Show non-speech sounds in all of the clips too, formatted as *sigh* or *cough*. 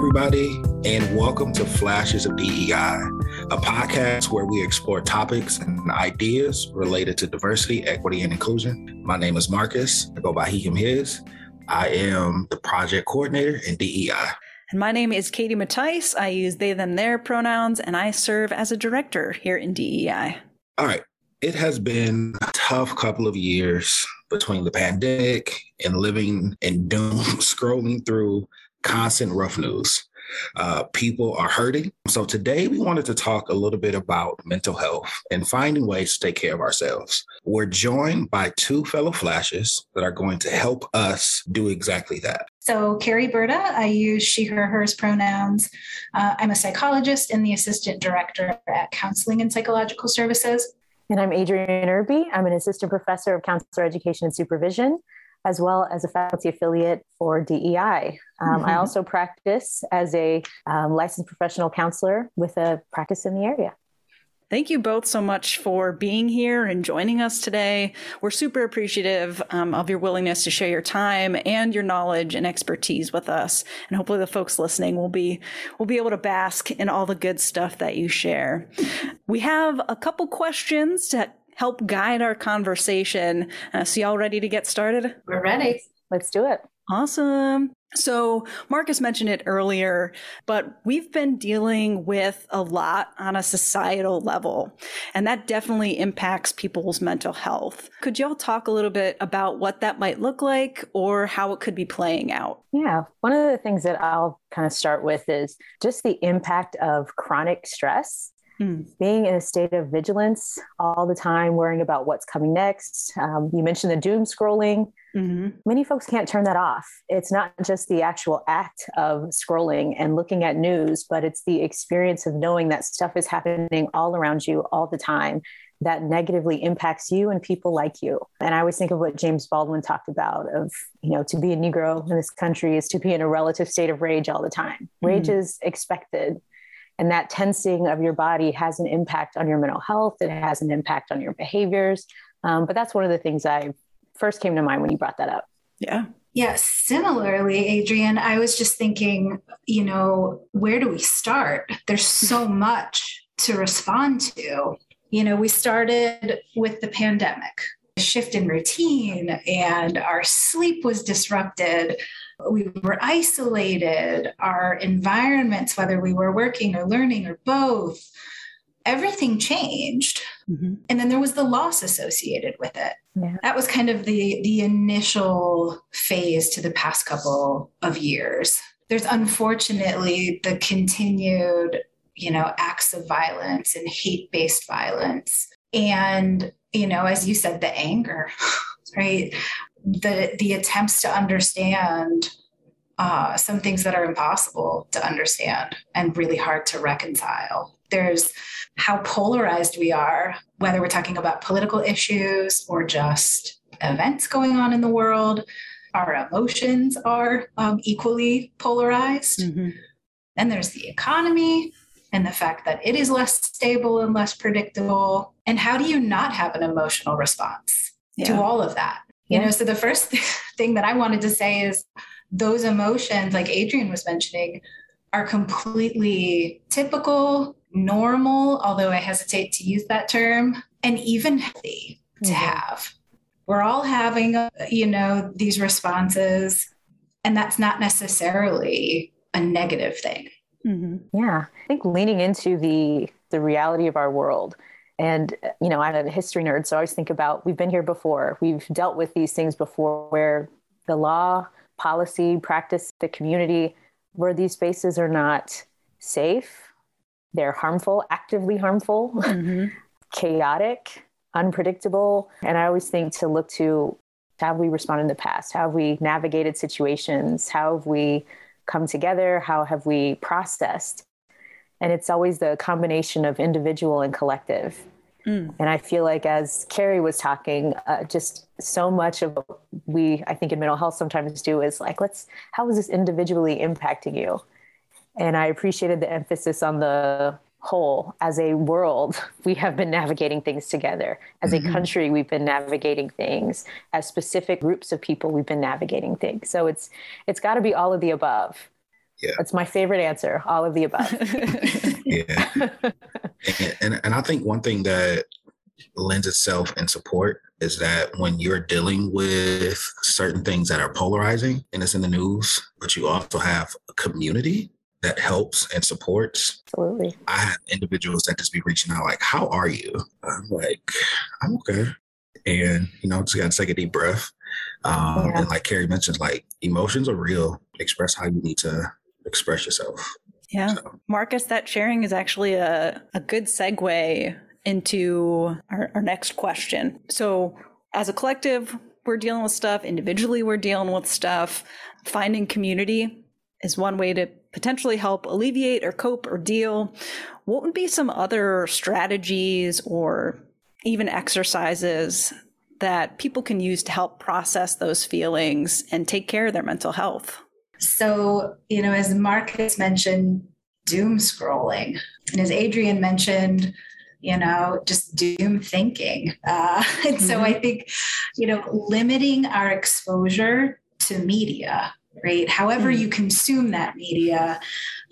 Everybody, and welcome to Flashes of DEI, a podcast where we explore topics and ideas related to diversity, equity, and inclusion. My name is Marcus. I go by he, him, his. I am the project coordinator in DEI. And my name is Katie Mattice. I use they, them, their pronouns, and I serve as a director here in DEI. All right. It has been a tough couple of years between the pandemic and living in *laughs* doom, scrolling through constant rough news. Uh, people are hurting. So today we wanted to talk a little bit about mental health and finding ways to take care of ourselves. We're joined by two fellow flashes that are going to help us do exactly that. So, Carrie Berta, I use she, her, hers pronouns. Uh, I'm a psychologist and the assistant director at Counseling and Psychological Services. And I'm Adrienne Irby. I'm an assistant professor of counselor education and supervision as well as a faculty affiliate for DEI. Um, mm-hmm. I also practice as a um, licensed professional counselor with a practice in the area. Thank you both so much for being here and joining us today. We're super appreciative um, of your willingness to share your time and your knowledge and expertise with us. And hopefully the folks listening will be will be able to bask in all the good stuff that you share. We have a couple questions to help guide our conversation. Uh, so, y'all ready to get started? We're ready. Let's do it. Awesome. So, Marcus mentioned it earlier, but we've been dealing with a lot on a societal level, and that definitely impacts people's mental health. Could y'all talk a little bit about what that might look like or how it could be playing out? Yeah. One of the things that I'll kind of start with is just the impact of chronic stress Mm. Being in a state of vigilance all the time, worrying about what's coming next. Um, you mentioned the doom scrolling. Mm-hmm. Many folks can't turn that off. It's not just the actual act of scrolling and looking at news, but it's the experience of knowing that stuff is happening all around you all the time that negatively impacts you and people like you. And I always think of what James Baldwin talked about of, you know, to be a Negro in this country is to be in a relative state of rage all the time. Rage mm-hmm. is expected and that tensing of your body has an impact on your mental health, it has an impact on your behaviors. Um, but that's one of the things I first came to mind when you brought that up. Yeah. Yeah, similarly, Adrienne, I was just thinking, you know, where do we start? There's so much to respond to. You know, we started with the pandemic, a shift in routine, and our sleep was disrupted we were isolated, our environments, whether we were working or learning or both, everything changed. Mm-hmm. And then there was the loss associated with it. Yeah. That was kind of the the initial phase to the past couple of years. There's unfortunately the continued, you know, acts of violence and hate-based violence. And, you know, as you said, the anger, *laughs* right? The the attempts to understand uh, some things that are impossible to understand and really hard to reconcile. There's how polarized we are, whether we're talking about political issues or just events going on in the world. Our emotions are um, equally polarized. Mm-hmm. And there's the economy and the fact that it is less stable and less predictable. And how do you not have an emotional response yeah. to all of that? You know so the first *laughs* thing that i wanted to say is those emotions like adrienne was mentioning are completely typical normal although i hesitate to use that term and even healthy to mm-hmm. have we're all having you know these responses and that's not necessarily a negative thing mm-hmm. yeah i think leaning into the the reality of our world and, you know, I'm a history nerd, so I always think about we've been here before. We've dealt with these things before where the law, policy, practice, the community, where these spaces are not safe, they're harmful, actively harmful, mm-hmm. *laughs* chaotic, unpredictable. And I always think to look to how have we responded in the past? How have we navigated situations? How have we come together? How have we processed? And it's always the combination of individual and collective. Mm. And I feel like, as Carrie was talking, uh, just so much of what we, I think, in mental health sometimes do is like, let's, how is this individually impacting you? And I appreciated the emphasis on the whole. As a world, *laughs* we have been navigating things together. As mm-hmm. a country, we've been navigating things. As specific groups of people, we've been navigating things. So it's it's got to be all of the above Yeah. That's my favorite answer. All of the above. *laughs* yeah. And, *laughs* and, and I think one thing that lends itself in support is that when you're dealing with certain things that are polarizing and it's in the news, but you also have a community that helps and supports. Absolutely. I have individuals that just be reaching out like, "How are you?" I'm like, "I'm okay," and you know, just gotta take a deep breath. Um, yeah. And like Carrie mentioned, like emotions are real. Express how you need to express yourself. Yeah, so. Marcus, that sharing is actually a a good segue into our, our next question. So, as a collective, we're dealing with stuff. Individually, we're dealing with stuff. Finding community is one way to potentially help alleviate or cope or deal. What would be some other strategies or even exercises that people can use to help process those feelings and take care of their mental health? So, you know, as Marcus mentioned, doom scrolling. And as Adrienne mentioned, you know, just doom thinking. Uh, *laughs* and mm-hmm. so I think, you know, limiting our exposure to media, right? However, mm-hmm. you consume that media.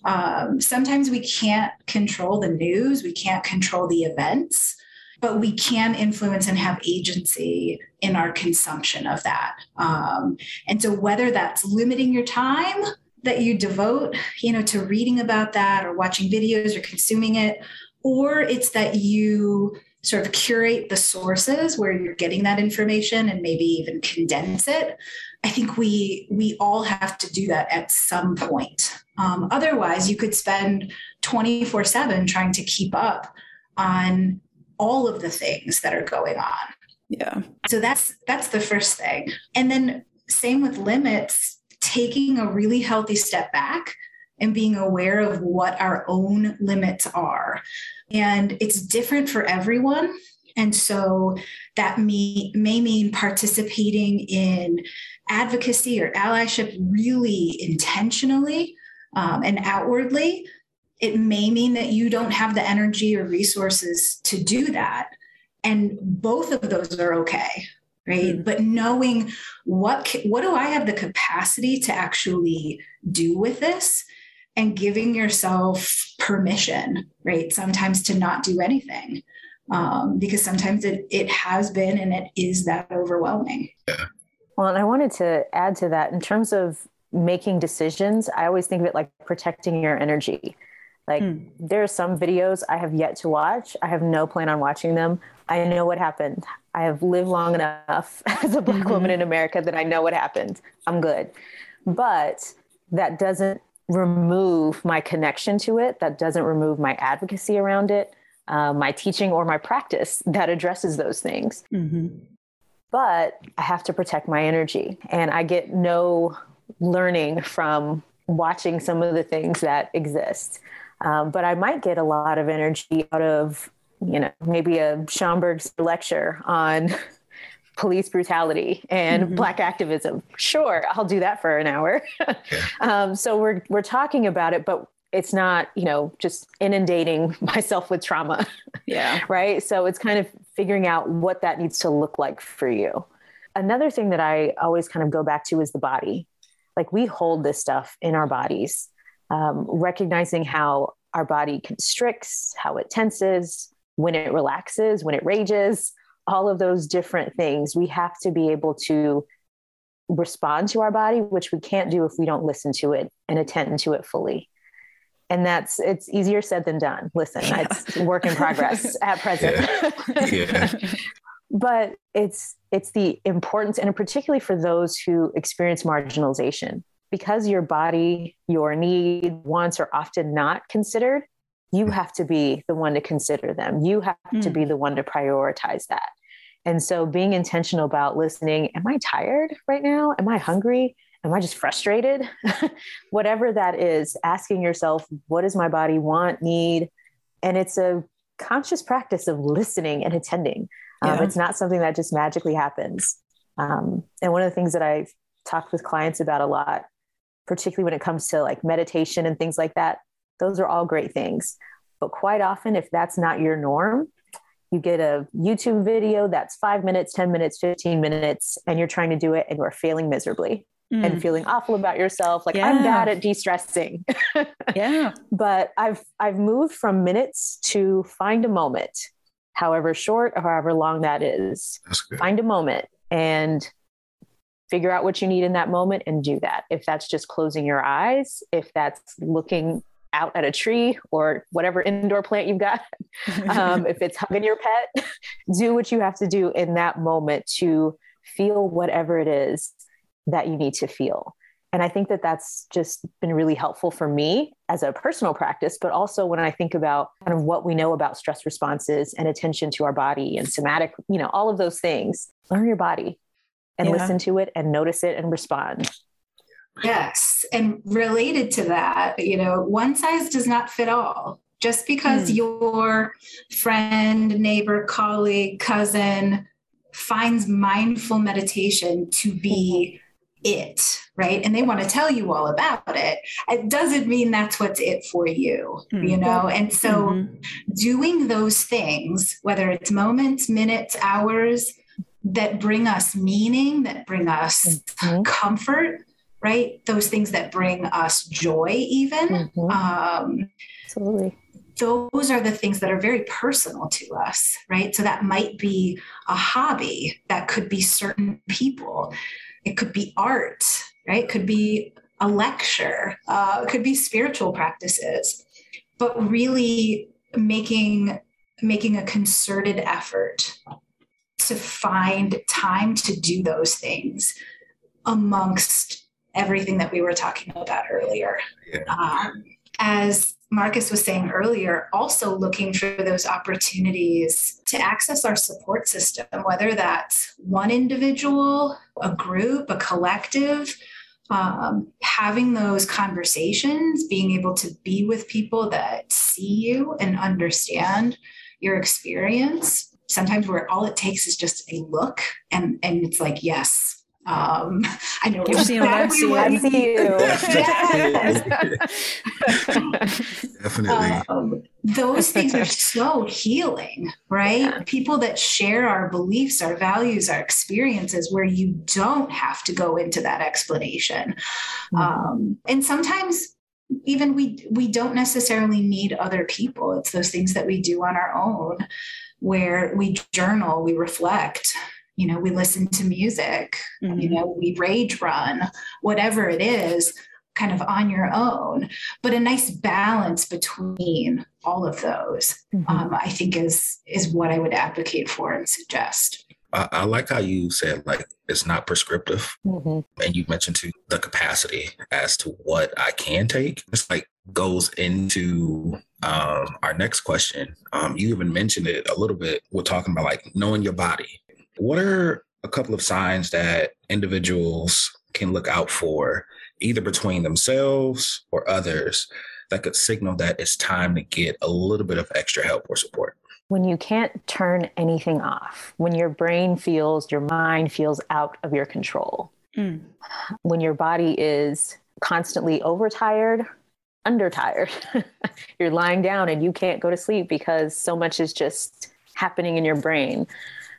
Um, sometimes we can't control the news, we can't control the events, but we can influence and have agency in our consumption of that. Um, and so, whether that's limiting your time, that you devote you know to reading about that or watching videos or consuming it or it's that you sort of curate the sources where you're getting that information and maybe even condense it i think we we all have to do that at some point um, otherwise you could spend 24 7 trying to keep up on all of the things that are going on yeah so that's that's the first thing and then same with limits taking a really healthy step back and being aware of what our own limits are. And it's different for everyone. And so that may, may mean participating in advocacy or allyship really intentionally um, and outwardly. It may mean that you don't have the energy or resources to do that. And both of those are okay right mm-hmm. but knowing what what do i have the capacity to actually do with this and giving yourself permission, right? Sometimes to not do anything. Um, because sometimes it, it has been and it is that overwhelming. Yeah. Well, and I wanted to add to that in terms of making decisions, I always think of it like protecting your energy. Like hmm. there are some videos I have yet to watch. I have no plan on watching them. I know what happened. I have lived long enough *laughs* as a black mm-hmm. woman in America that I know what happened. I'm good. But that doesn't remove my connection to it, that doesn't remove my advocacy around it, uh, my teaching or my practice that addresses those things. Mm-hmm. But I have to protect my energy. And I get no learning from watching some of the things that exist. Um, but I might get a lot of energy out of, you know, maybe a Schomburg's lecture on *laughs* police brutality and mm-hmm. black activism. Sure, I'll do that for an hour. yeah. *laughs* um, so we're we're talking about it, but it's not you know just inundating *laughs* myself with trauma. Yeah. right. So it's kind of figuring out what that needs to look like for you. Another thing that I always kind of go back to is the body. Like we hold this stuff in our bodies, um, recognizing how our body constricts, how it tenses, when it relaxes, when it rages, all of those different things, we have to be able to respond to our body, which we can't do if we don't listen to it and attend to it fully. And that's it's easier said than done. Listen, yeah. it's work in progress *laughs* at present. Yeah. yeah. *laughs* but it's it's the importance, and particularly for those who experience marginalization, because your body, your need, wants are often not considered. You have to be the one to consider them. You have mm. to be the one to prioritize that. And so being intentional about listening, am I tired right now? Am I hungry? Am I just frustrated? *laughs* Whatever that is, asking yourself, what does my body want, need? And it's a conscious practice of listening and attending. Um. It's not something that just magically happens. Um, and one of the things that I've talked with clients about a lot, particularly when it comes to like meditation and things like that, those are all great things. But quite often, if that's not your norm, you get a YouTube video that's five minutes, 10 minutes, 15 minutes, and you're trying to do it and you're failing miserably. mm. and feeling awful about yourself. Like yeah. I'm bad at de-stressing. *laughs* yeah. But I've I've moved from minutes to find a moment, however short or however long that is. Find a moment and figure out what you need in that moment and do that. If that's just closing your eyes, if that's looking out at a tree or whatever indoor plant you've got, *laughs* um, if it's hugging your pet, *laughs* do what you have to do in that moment to feel whatever it is that you need to feel. And I think that that's just been really helpful for me as a personal practice, but also when I think about kind of what we know about stress responses and attention to our body and somatic, you know, all of those things. Learn your body and yeah. listen to it and notice it and respond. Yes. And related to that, you know, one size does not fit all. Just because mm. your friend, neighbor, colleague, cousin finds mindful meditation to be it, right? And they want to tell you all about it. It doesn't mean that's what's it for you, mm-hmm. you know? And so mm-hmm. doing those things, whether it's moments, minutes, hours that bring us meaning, that bring us mm-hmm. comfort, right? Those things that bring us joy, even. Mm-hmm. Um, Absolutely. Those are the things that are very personal to us, right? So that might be a hobby, that could be certain people, it could be art, right? It could be a lecture, uh, it could be spiritual practices, but really making making a concerted effort to find time to do those things amongst everything that we were talking about earlier. Yeah. Um, as Marcus was saying earlier, also looking for those opportunities to access our support system, whether that's one individual, a group, a collective, um, having those conversations, being able to be with people that see you and understand your experience. Sometimes where all it takes is just a look and and it's like, yes, um, *laughs* I know you see what I see. I see you. Definitely. Um, those things are so healing, right? Yeah. People that share our beliefs, our values, our experiences, where you don't have to go into that explanation. Mm-hmm. Um, and sometimes even we we don't necessarily need other people. It's those things that we do on our own, where we journal, we reflect you know we listen to music mm-hmm. you know we rage run whatever it is kind of on your own but a nice balance between all of those mm-hmm. um, i think is is what i would advocate for and suggest I, I like how you said like it's not prescriptive, mm-hmm. and you mentioned to the capacity as to what I can take. It's like goes into um, our next question. Um, you even mentioned it a little bit. We're talking about like knowing your body what are a couple of signs that individuals can look out for, either between themselves or others, that could signal that it's time to get a little bit of extra help or support? When you can't turn anything off, when your brain feels, your mind feels out of your control, mm. when your body is constantly overtired, undertired, *laughs* you're lying down and you can't go to sleep because so much is just happening in your brain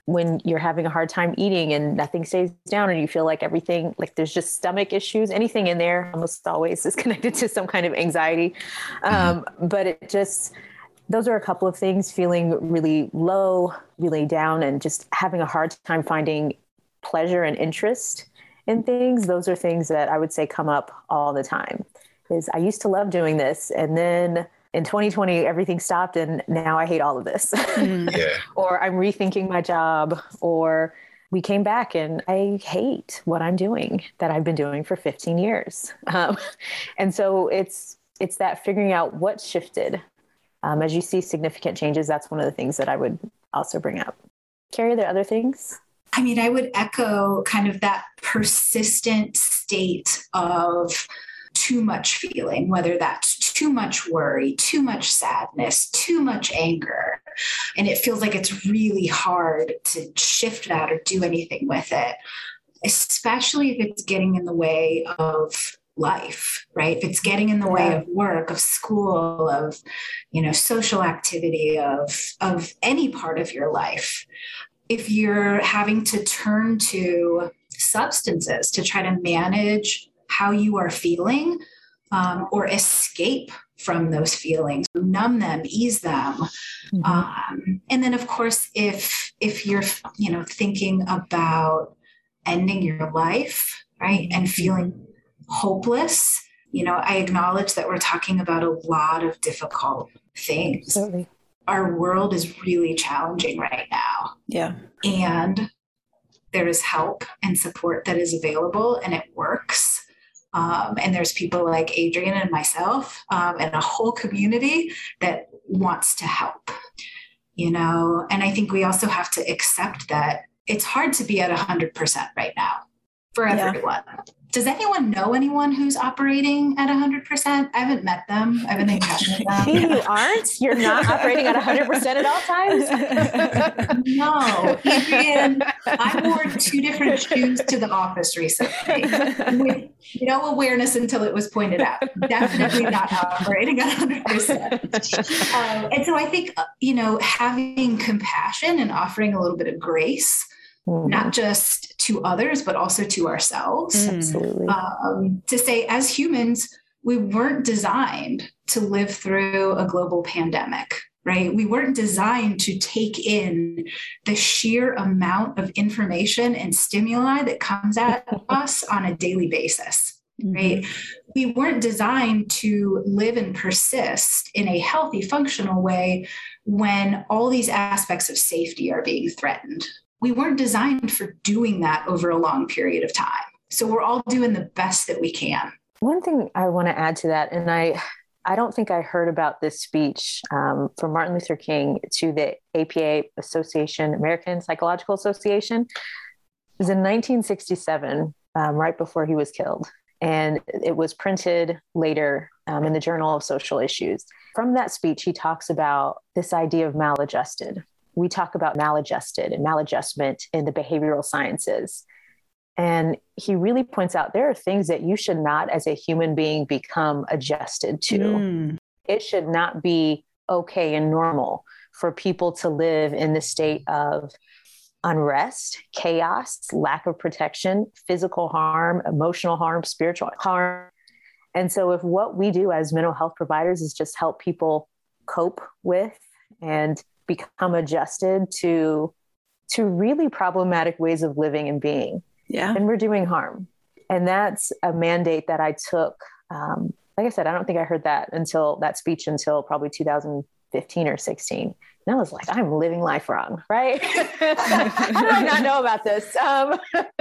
when you're having a hard time eating and nothing stays down and you feel like everything like there's just stomach issues anything in there almost always is *laughs* connected to some kind of anxiety um, but it just those are a couple of things feeling really low really down and just having a hard time finding pleasure and interest in things those are things that i would say come up all the time is i used to love doing this and then in 2020 everything stopped and now i hate all of this mm. *laughs* yeah. or i'm rethinking my job or we came back and i hate what i'm doing that i've been doing for 15 years *laughs* um, and so it's it's that figuring out what shifted um, as you see significant changes that's one of the things that i would also bring up carrie are there other things i mean i would echo kind of that persistent state of too much feeling, whether that's too much worry, too much sadness, too much anger. And it feels like it's really hard to shift that or do anything with it, especially if it's getting in the way of life right if it's getting in the way of work of school of you know social activity of of any part of your life if you're having to turn to substances to try to manage how you are feeling um, or escape from those feelings numb them ease them mm-hmm. um, and then of course if if you're you know thinking about ending your life right and mm-hmm. feeling hopeless you know i acknowledge that we're talking about a lot of difficult things Absolutely. our world is really challenging right now yeah and there is help and support that is available and it works um, and there's people like Adrienne and myself um, and a whole community that wants to help, you know. And I think we also have to accept that it's hard to be at 100% right now for everyone. Yeah does anyone know anyone who's operating at 100%? I haven't met them. I haven't in touch with them. *laughs* you aren't? You're not *laughs* operating at 100% at all times? no. Adrienne, I wore two different shoes to the office recently with no awareness until it was pointed out. Definitely not operating at 100%. Um, and so I think, uh, you know, having compassion and offering a little bit of grace mm. not just to others, but also to ourselves. Mm. Absolutely. Um, to say, as humans, we weren't designed to live through a global pandemic, right? We weren't designed to take in the sheer amount of information and stimuli that comes at *laughs* us on a daily basis, mm-hmm. right? We weren't designed to live and persist in a healthy, functional way when all these aspects of safety are being threatened, we weren't designed for doing that over a long period of time. So we're all doing the best that we can. One thing I want to add to that, and I, I don't think I heard about this speech um, from Martin Luther King to the APA Association, American Psychological Association. It was in 1967, um, right before he was killed. And it was printed later um, in the Journal of Social Issues. From that speech, he talks about this idea of maladjusted, we talk about maladjusted and maladjustment in the behavioral sciences. And he really points out there are things that you should not, as a human being, become adjusted to. Mm. It should not be okay and normal for people to live in the state of unrest, chaos, lack of protection, physical harm, emotional harm, spiritual harm. And so, if what we do as mental health providers is just help people cope with and become adjusted to to really problematic ways of living and being. Yeah. And we're doing harm. And that's a mandate that i took um, like i said i don't think i heard that until that speech until probably 2015 or 16 and i was like i'm living life wrong right? *laughs* How do i not know about this? Um, *laughs*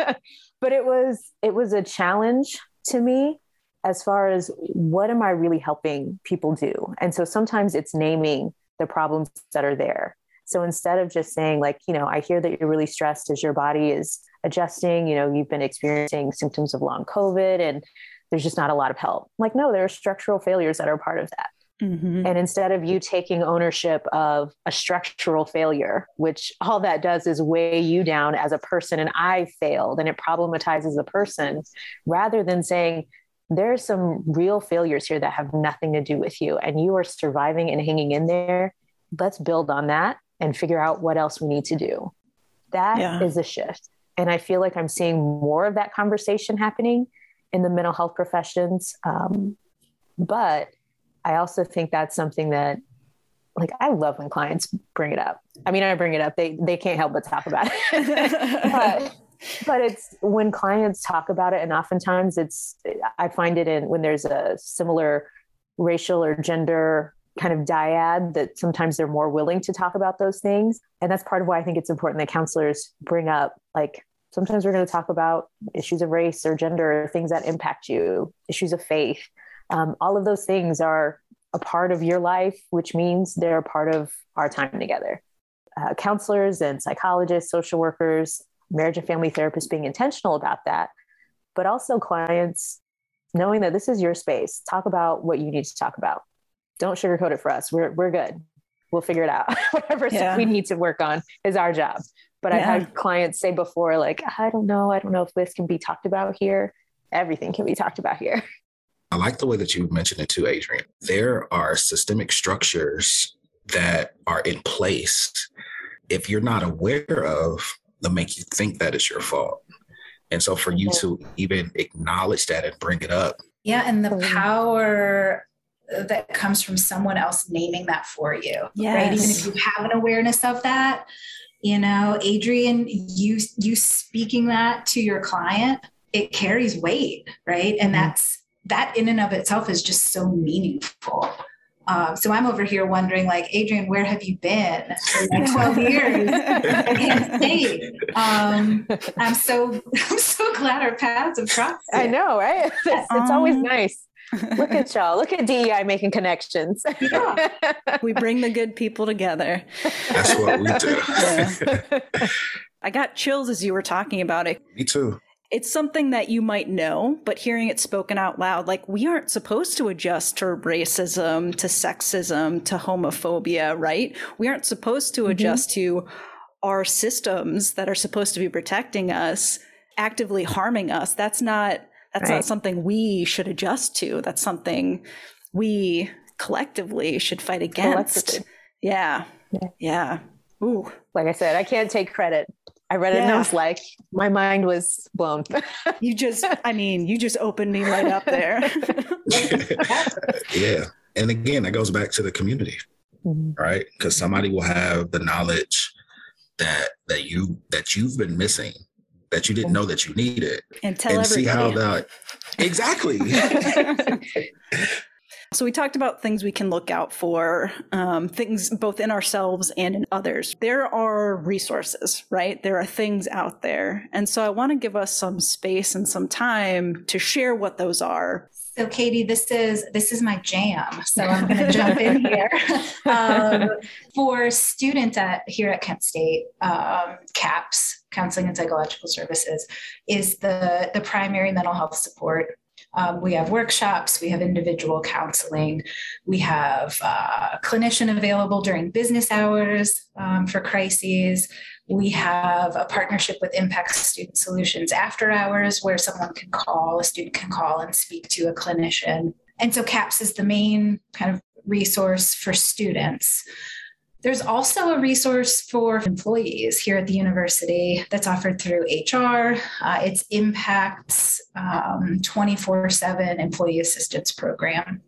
but it was it was a challenge to me as far as what am i really helping people do? And so sometimes it's naming the problems that are there. So instead of just saying, like, you know, I hear that you're really stressed as your body is adjusting, you know, you've been experiencing symptoms of long COVID and there's just not a lot of help. Like, no, there are structural failures that are part of that. Mm-hmm. And instead of you taking ownership of a structural failure, which all that does is weigh you down as a person and I failed and it problematizes the person, rather than saying, there are some real failures here that have nothing to do with you and you are surviving and hanging in there. Let's build on that and figure out what else we need to do. That yeah. is a shift. And i feel like i'm seeing more of that conversation happening in the mental health professions. Um, but i also think that's something that like i love when clients bring it up. I mean i bring it up. They they can't help but talk about it. *laughs* But but it's when clients talk about it and oftentimes it's i find it in when there's a similar racial or gender kind of dyad that sometimes they're more willing to talk about those things. And that's part of why i think it's important that counselors bring up like sometimes we're going to talk about issues of race or gender or things that impact you issues of faith. Um, all of those things are a part of your life which means they're a part of our time together. Uh, counselors and psychologists social workers marriage and family therapists being intentional about that, but also clients knowing that this is your space. Talk about what you need to talk about. Don't sugarcoat it for us. We're, we're good. We'll figure it out. *laughs* Whatever yeah. we need to work on is our job. But yeah. I've had clients say before, like, I don't know. I don't know if this can be talked about here. Everything can be talked about here. *laughs* I like the way that you mentioned it too, Adrienne. There are systemic structures that are in place. If you're not aware of, that make you think that it's your fault. And so for you to even acknowledge that and bring it up. Yeah. And the power that comes from someone else naming that for you. Yes. Right. Even if you have an awareness of that, you know, Adrienne, you you speaking that to your client, it carries weight, right? And mm-hmm. that's that in and of itself is just so meaningful. Um, so I'm over here wondering, like, Adrienne, where have you been for like *laughs* 12 years? I can't *laughs* say. Um, I'm so *laughs* I'm so glad our paths have crossed. I know, right? It's, it's always um, nice. Look at y'all. Look at DEI making connections. Yeah. we bring the good people together. That's what we do. Yeah. I got chills as you were talking about it. Me too it's something that you might know, but hearing it spoken out loud, like we aren't supposed to adjust to racism, to sexism, to homophobia, right? We aren't supposed to mm-hmm. adjust to our systems that are supposed to be protecting us actively harming us. That's not that's right. not something we should adjust to. That's something we collectively should fight against. Yeah. yeah. Yeah. Ooh. Like I said, I can't take credit I read it yeah. and I was like, my mind was blown. *laughs* you just, I mean, you just opened me right up there. *laughs* yeah. And again, that goes back to the community, mm-hmm. right? Because somebody will have the knowledge that that you that you've been missing, that you didn't know that you needed, and tell and everybody. see how that exactly. *laughs* So we talked about things we can look out for, um, things both in ourselves and in others. There are resources, right? There are things out there. And so I want to give us some space and some time to share what those are. So Katie, this is this is my jam. So I'm *laughs* going to jump in here. Um, for students at here at Kent State, um, CAPS, Counseling and Psychological Services, is the the primary mental health support um, we have workshops, we have individual counseling, we have uh, clinician available during business hours um, for crises. We have a partnership with Impact Student Solutions after hours where someone can call, a student can call and speak to a clinician. And so CAPS is the main kind of resource for students. There's also a resource for employees here at the university that's offered through HR. Uh, it's Impact's 24 um, 7 employee assistance program.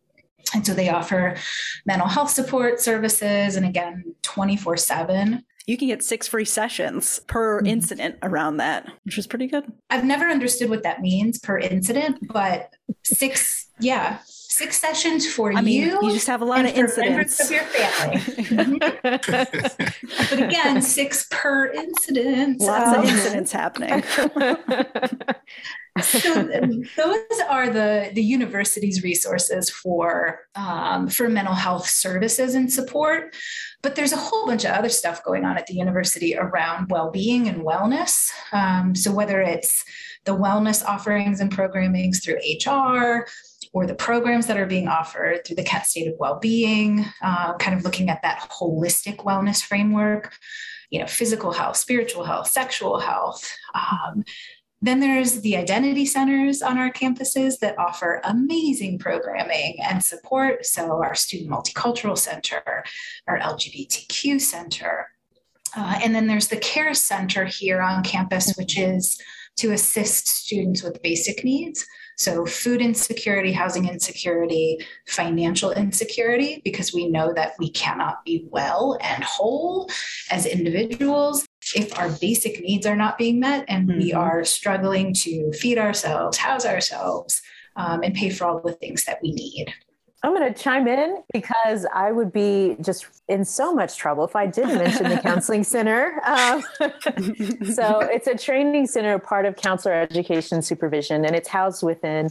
And so they offer mental health support services and again, 24 7 you can get six free sessions per mm-hmm. incident around that, which is pretty good. I've never understood what that means per incident, but six, yeah, six sessions for I mean, you. You just have a lot of incidents of your family. *laughs* but again, six per incident. Lots um, of incidents happening. *laughs* so those are the the university's resources for um, for mental health services and support. But there's a whole bunch of other stuff going on at the university around well-being and wellness. Um, so whether it's the wellness offerings and programmings through HR, or the programs that are being offered through the Kent State of Wellbeing, uh, kind of looking at that holistic wellness framework, you know, physical health, spiritual health, sexual health. Um, then there's the identity centers on our campuses that offer amazing programming and support. So, our Student Multicultural Center, our LGBTQ Center. Uh, and then there's the Care Center here on campus, which is to assist students with basic needs. So, food insecurity, housing insecurity, financial insecurity, because we know that we cannot be well and whole as individuals if our basic needs are not being met and mm-hmm. we are struggling to feed ourselves, house ourselves, um, and pay for all the things that we need. I'm going to chime in because I would be just in so much trouble if I didn't mention the counseling center. *laughs* Um, so it's a training center, part of counselor education supervision, and it's housed within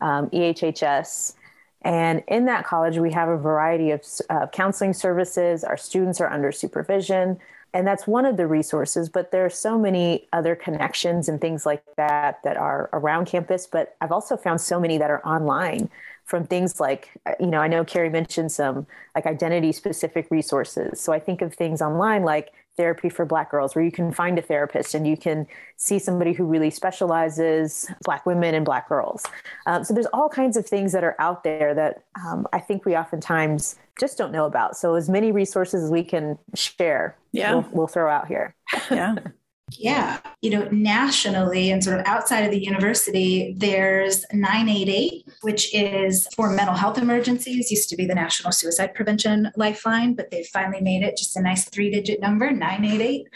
um, EHHS. And in that college, we have a variety of uh, counseling services. Our students are under supervision, and that's one of the resources. But there are so many other connections and things like that that are around campus. But I've also found so many that are online from things like you know i know carrie mentioned some like identity specific resources. So i think of things online like therapy for black girls where you can find a therapist and you can see somebody who really specializes black women and black girls. Um, so there's all kinds of things that are out there that um, i think we oftentimes just don't know about. So as many resources as we can share yeah. we'll, we'll throw out here. Yeah *laughs* Yeah. You know, nationally and sort of outside of the university, there's 988, which is for mental health emergencies, used to be the National Suicide Prevention Lifeline, but they've finally made it just a nice three digit number 988.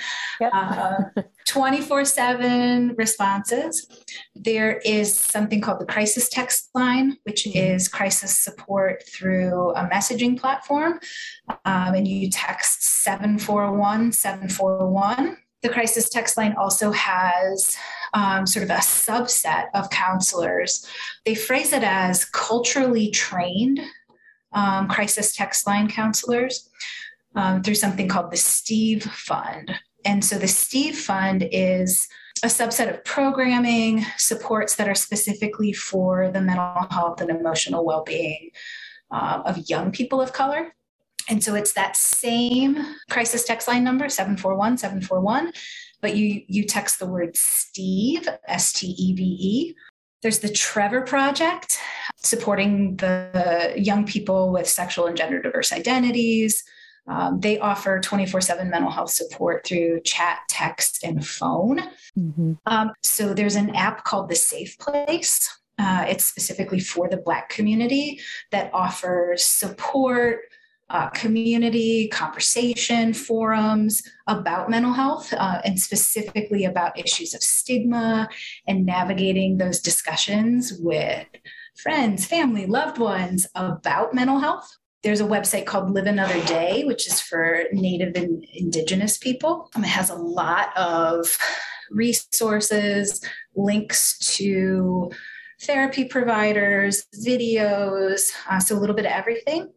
Yep. Uh, 24 7 responses. There is something called the crisis text line, which mm-hmm. is crisis support through a messaging platform. Um, and you text 741 741 the crisis text line also has um, sort of a subset of counselors. They phrase it as culturally trained um, crisis text line counselors um, through something called the Steve Fund. And so the Steve Fund is a subset of programming supports that are specifically for the mental health and emotional well being uh, of young people of color. And so it's that same crisis text line number, 741 741, but you, you text the word Steve, S T E V E. There's the Trevor Project, supporting the young people with sexual and gender diverse identities. Um, they offer 24 7 mental health support through chat, text, and phone. Mm-hmm. Um, so there's an app called The Safe Place. Uh, it's specifically for the Black community that offers support, uh, community conversation forums about mental health uh, and specifically about issues of stigma and navigating those discussions with friends, family, loved ones about mental health. There's a website called Live Another Day, which is for Native and Indigenous people. Um, it has a lot of resources, links to therapy providers, videos, uh, so a little bit of everything.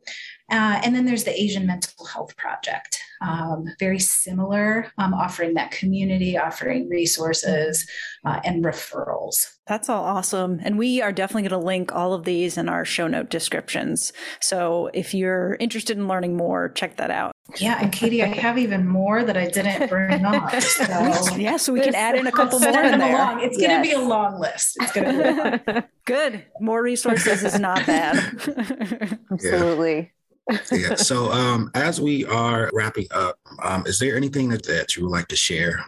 Uh, and then there's the Asian Mental Health Project, um, very similar, um, offering that community, offering resources uh, and referrals. That's all awesome. And we are definitely going to link all of these in our show note descriptions. So if you're interested in learning more, check that out. Yeah, and Katie, I have even more that I didn't bring up. *laughs* So. yeah, so we can add in a couple more in there. Along. It's yes. going to be a long *laughs* list. It's going to be good. More resources is not bad. *laughs* Absolutely yeah. So um, as we are wrapping up, um, is there anything that, that you would like to share?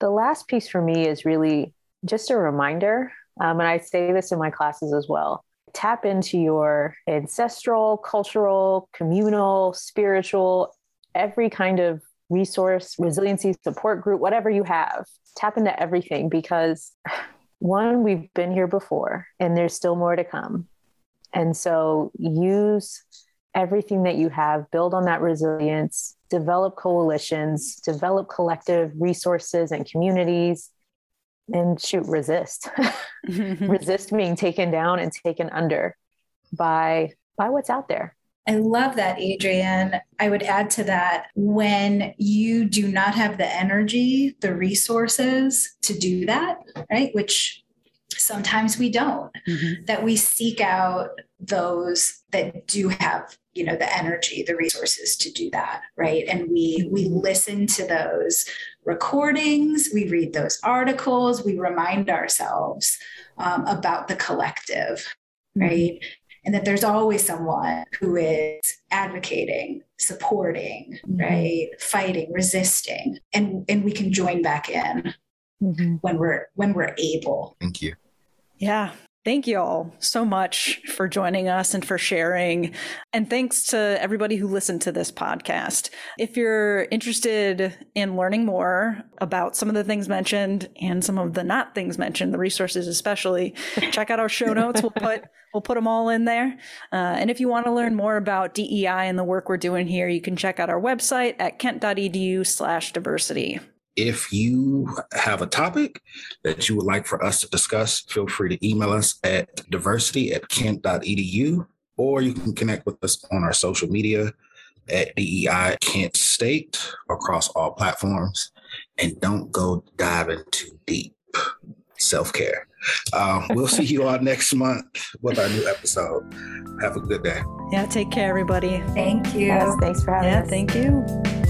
The last piece for me is really just a reminder, um, and I say this in my classes as well. Tap into your ancestral, cultural, communal, spiritual, every kind of resource, resiliency support group, whatever you have. Tap into everything because *sighs* one, we've been here before and there's still more to come. And so use everything that you have, build on that resilience, develop coalitions, develop collective resources and communities, and shoot, resist. *laughs* *laughs* resist being taken down and taken under by by what's out there. I love that, Adrienne. I would add to that when you do not have the energy, the resources to do that, right? Which sometimes we don't, mm-hmm. that we seek out those that do have you know the energy the resources to do that right? And we we listen to those recordings we read those articles we remind ourselves um, about the collective mm-hmm. right? And that there's always someone who is advocating supporting mm-hmm. right? Fighting resisting and and we can join back in mm-hmm. when we're when we're able. Thank you. Yeah Thank you all so much for joining us and for sharing. And thanks to everybody who listened to this podcast. If you're interested in learning more about some of the things mentioned and some of the not things mentioned, the resources especially, *laughs* check out our show notes. We'll put we'll put them all in there. Uh, and if you want to learn more about DEI and the work we're doing here, you can check out our website at kent.edu/diversity. If you have a topic that you would like for us to discuss, feel free to email us at diversity at kent.edu, or you can connect with us on our social media at DEI Kent State across all platforms. And don't go diving too deep. Self care. Um, we'll see you all next month with our new episode. Have a good day. Yeah, take care, everybody. Thank you. Yes, thanks for having yeah, us. Thank you.